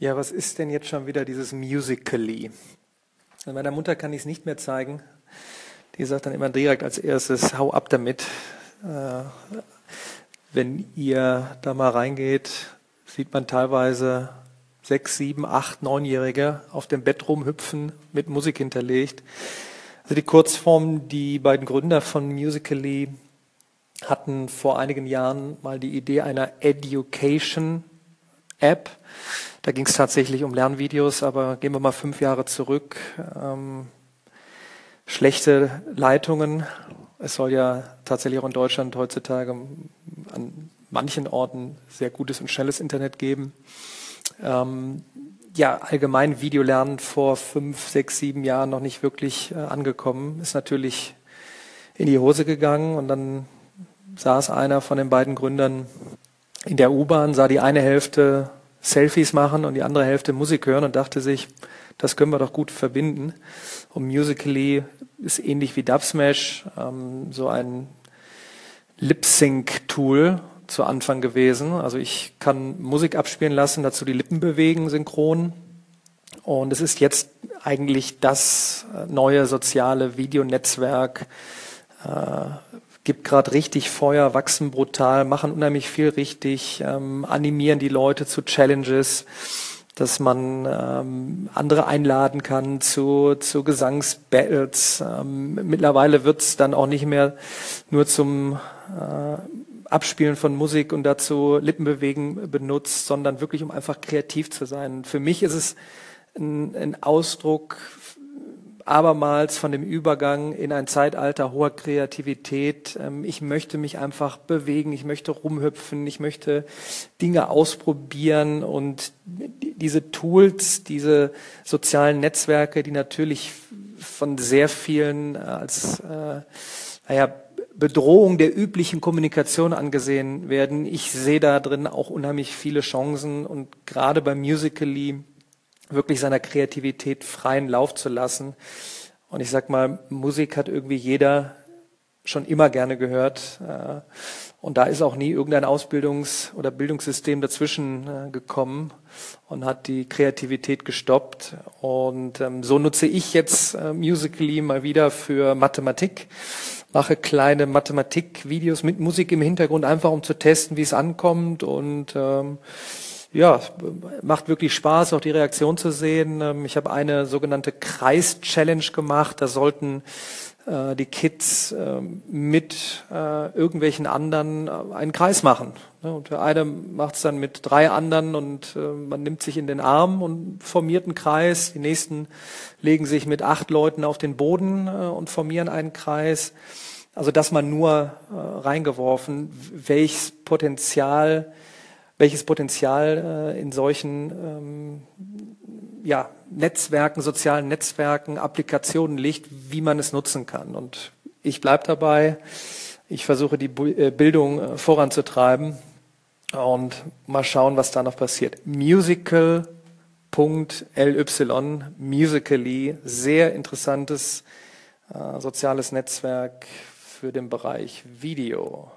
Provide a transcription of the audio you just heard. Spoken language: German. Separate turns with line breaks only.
Ja, was ist denn jetzt schon wieder dieses Musically? Also meiner Mutter kann ich es nicht mehr zeigen. Die sagt dann immer direkt als erstes, hau ab damit. Äh, wenn ihr da mal reingeht, sieht man teilweise sechs, sieben, acht, neunjährige auf dem Bett rumhüpfen, mit Musik hinterlegt. Also die Kurzform, die beiden Gründer von Musically hatten vor einigen Jahren mal die Idee einer Education App. Da ging es tatsächlich um Lernvideos, aber gehen wir mal fünf Jahre zurück. Ähm, schlechte Leitungen. Es soll ja tatsächlich auch in Deutschland heutzutage an manchen Orten sehr gutes und schnelles Internet geben. Ähm, ja, allgemein Videolernen vor fünf, sechs, sieben Jahren noch nicht wirklich äh, angekommen. Ist natürlich in die Hose gegangen und dann saß einer von den beiden Gründern in der U-Bahn, sah die eine Hälfte Selfies machen und die andere Hälfte Musik hören und dachte sich, das können wir doch gut verbinden. Und Musically ist ähnlich wie Dubsmash ähm, so ein Lip-Sync-Tool zu Anfang gewesen. Also ich kann Musik abspielen lassen, dazu die Lippen bewegen, synchron. Und es ist jetzt eigentlich das neue soziale Videonetzwerk, äh, gibt gerade richtig Feuer, wachsen brutal, machen unheimlich viel richtig, ähm, animieren die Leute zu Challenges, dass man ähm, andere einladen kann zu, zu Gesangsbattles. Ähm, mittlerweile wird's dann auch nicht mehr nur zum äh, Abspielen von Musik und dazu Lippenbewegen benutzt, sondern wirklich um einfach kreativ zu sein. Für mich ist es ein, ein Ausdruck abermals von dem Übergang in ein Zeitalter hoher Kreativität. Ähm, ich möchte mich einfach bewegen, ich möchte rumhüpfen, ich möchte Dinge ausprobieren und diese Tools, diese sozialen Netzwerke, die natürlich von sehr vielen als äh, naja, Bedrohung der üblichen Kommunikation angesehen werden. Ich sehe da drin auch unheimlich viele Chancen und gerade bei Musically wirklich seiner Kreativität freien Lauf zu lassen. Und ich sag mal, Musik hat irgendwie jeder schon immer gerne gehört. Äh, und da ist auch nie irgendein Ausbildungs- oder Bildungssystem dazwischen äh, gekommen und hat die Kreativität gestoppt. Und ähm, so nutze ich jetzt äh, Musically mal wieder für Mathematik, mache kleine Mathematikvideos mit Musik im Hintergrund, einfach um zu testen, wie es ankommt. Und ähm, ja, macht wirklich Spaß, auch die Reaktion zu sehen. Ähm, ich habe eine sogenannte Kreis-Challenge gemacht. Da sollten äh, die Kids äh, mit äh, irgendwelchen anderen äh, einen Kreis machen. Und der eine macht es dann mit drei anderen und äh, man nimmt sich in den Arm und formiert einen Kreis. Die nächsten legen sich mit acht Leuten auf den Boden äh, und formieren einen Kreis. Also das mal nur reingeworfen, welches Potenzial welches Potenzial äh, in solchen ähm, ja, Netzwerken, sozialen Netzwerken, Applikationen liegt, wie man es nutzen kann. Und ich bleibe dabei. Ich versuche die äh, Bildung äh, voranzutreiben und mal schauen, was da noch passiert. Musical.ly, Musically, sehr interessantes äh, soziales Netzwerk für den Bereich Video.